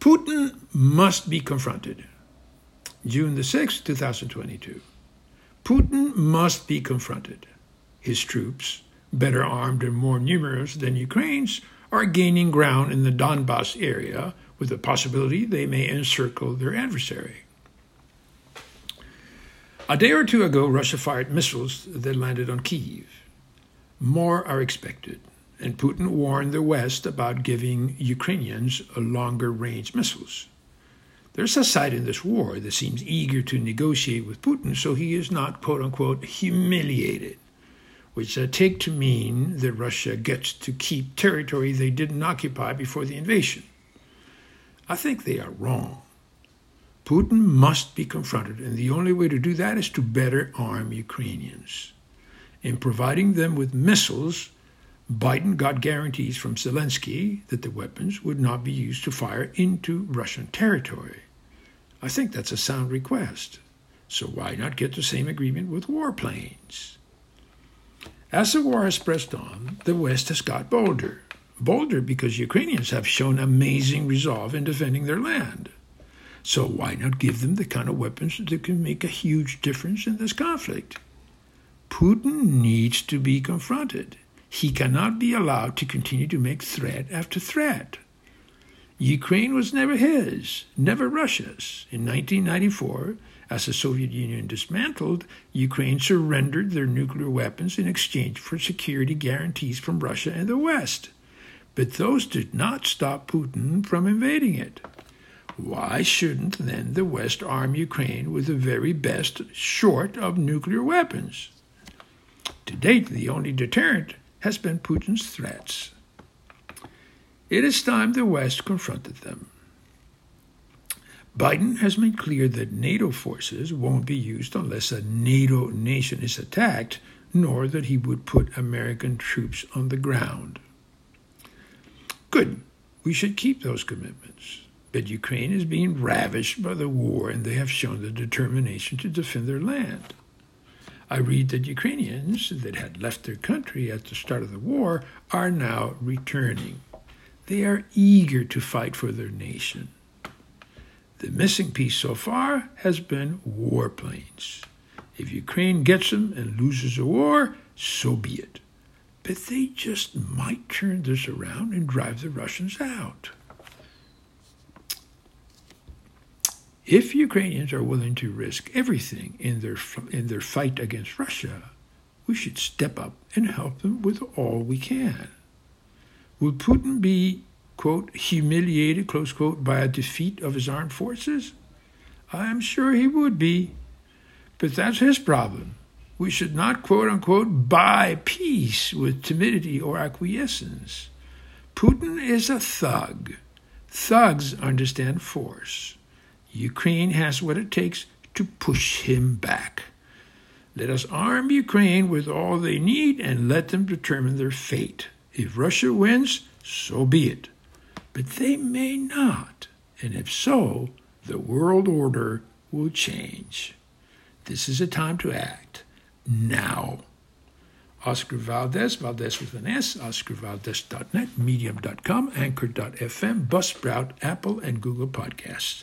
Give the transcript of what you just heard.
Putin must be confronted. June the 6th, 2022. Putin must be confronted. His troops, better armed and more numerous than Ukraine's, are gaining ground in the Donbass area with the possibility they may encircle their adversary. A day or two ago, Russia fired missiles that landed on Kiev. More are expected, and Putin warned the West about giving Ukrainians longer range missiles. There's a side in this war that seems eager to negotiate with Putin so he is not, quote unquote, humiliated, which I take to mean that Russia gets to keep territory they didn't occupy before the invasion. I think they are wrong. Putin must be confronted, and the only way to do that is to better arm Ukrainians. In providing them with missiles, Biden got guarantees from Zelensky that the weapons would not be used to fire into Russian territory. I think that's a sound request. So why not get the same agreement with warplanes? As the war has pressed on, the West has got bolder. Bolder because Ukrainians have shown amazing resolve in defending their land. So why not give them the kind of weapons that can make a huge difference in this conflict? Putin needs to be confronted. He cannot be allowed to continue to make threat after threat. Ukraine was never his, never Russia's. In 1994, as the Soviet Union dismantled, Ukraine surrendered their nuclear weapons in exchange for security guarantees from Russia and the West. But those did not stop Putin from invading it. Why shouldn't then the West arm Ukraine with the very best short of nuclear weapons? To date, the only deterrent has been Putin's threats. It is time the West confronted them. Biden has made clear that NATO forces won't be used unless a NATO nation is attacked, nor that he would put American troops on the ground. Good. We should keep those commitments. But Ukraine is being ravished by the war, and they have shown the determination to defend their land. I read that Ukrainians that had left their country at the start of the war are now returning. They are eager to fight for their nation. The missing piece so far has been warplanes. If Ukraine gets them and loses the war, so be it. But they just might turn this around and drive the Russians out. If Ukrainians are willing to risk everything in their, in their fight against Russia, we should step up and help them with all we can. Will Putin be, quote, humiliated, close quote, by a defeat of his armed forces? I am sure he would be. But that's his problem. We should not, quote unquote, buy peace with timidity or acquiescence. Putin is a thug. Thugs understand force. Ukraine has what it takes to push him back. Let us arm Ukraine with all they need and let them determine their fate. If Russia wins, so be it. But they may not, and if so, the world order will change. This is a time to act now. Oscar Valdez, Valdez with an S, OscarValdez.net, Medium.com, Anchor.fm, Buzzsprout, Apple, and Google Podcasts.